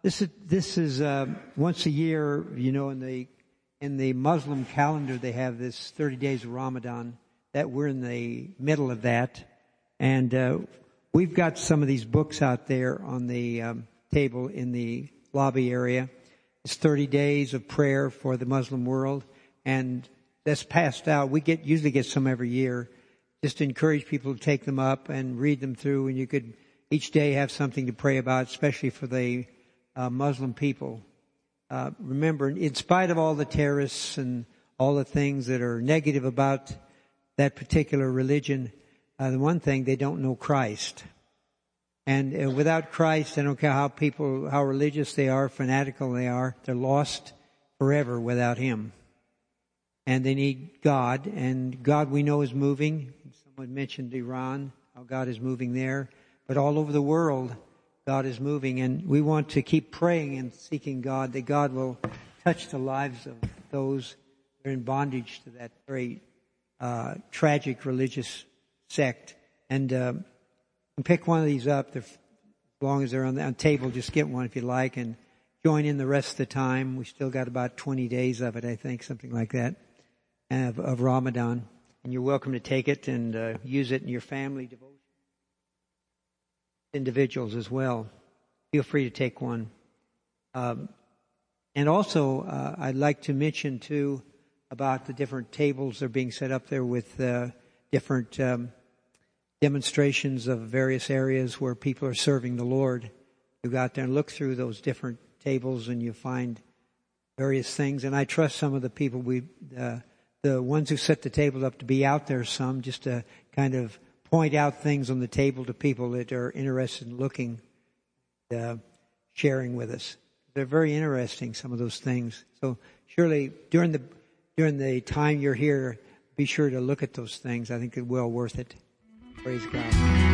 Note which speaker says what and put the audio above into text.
Speaker 1: this is this is uh, once a year. You know, in the in the Muslim calendar, they have this 30 days of Ramadan. That we're in the middle of that, and uh, we've got some of these books out there on the um, table in the lobby area. It's 30 days of prayer for the Muslim world, and that's passed out. We get usually get some every year, just encourage people to take them up and read them through. And you could each day have something to pray about, especially for the uh, Muslim people. Uh, remember, in spite of all the terrorists and all the things that are negative about that particular religion, uh, the one thing they don't know Christ. And uh, without Christ, I don't care how people, how religious they are, fanatical they are, they're lost forever without Him. And they need God, and God we know is moving. Someone mentioned Iran, how God is moving there. But all over the world, God is moving, and we want to keep praying and seeking God that God will touch the lives of those that are in bondage to that very uh, tragic religious sect. And uh, pick one of these up. as long as they're on the on table, just get one if you like, and join in the rest of the time. We still got about 20 days of it, I think, something like that, of, of Ramadan. And you're welcome to take it and uh, use it in your family devotion individuals as well. Feel free to take one. Um, and also, uh, I'd like to mention too about the different tables that are being set up there with uh, different um, demonstrations of various areas where people are serving the Lord. You go out there and look through those different tables, and you find various things. And I trust some of the people we, uh, the ones who set the table up, to be out there some, just to kind of point out things on the table to people that are interested in looking, uh, sharing with us. They're very interesting, some of those things. So surely during the, during the time you're here, be sure to look at those things. I think it's well worth it. Praise God.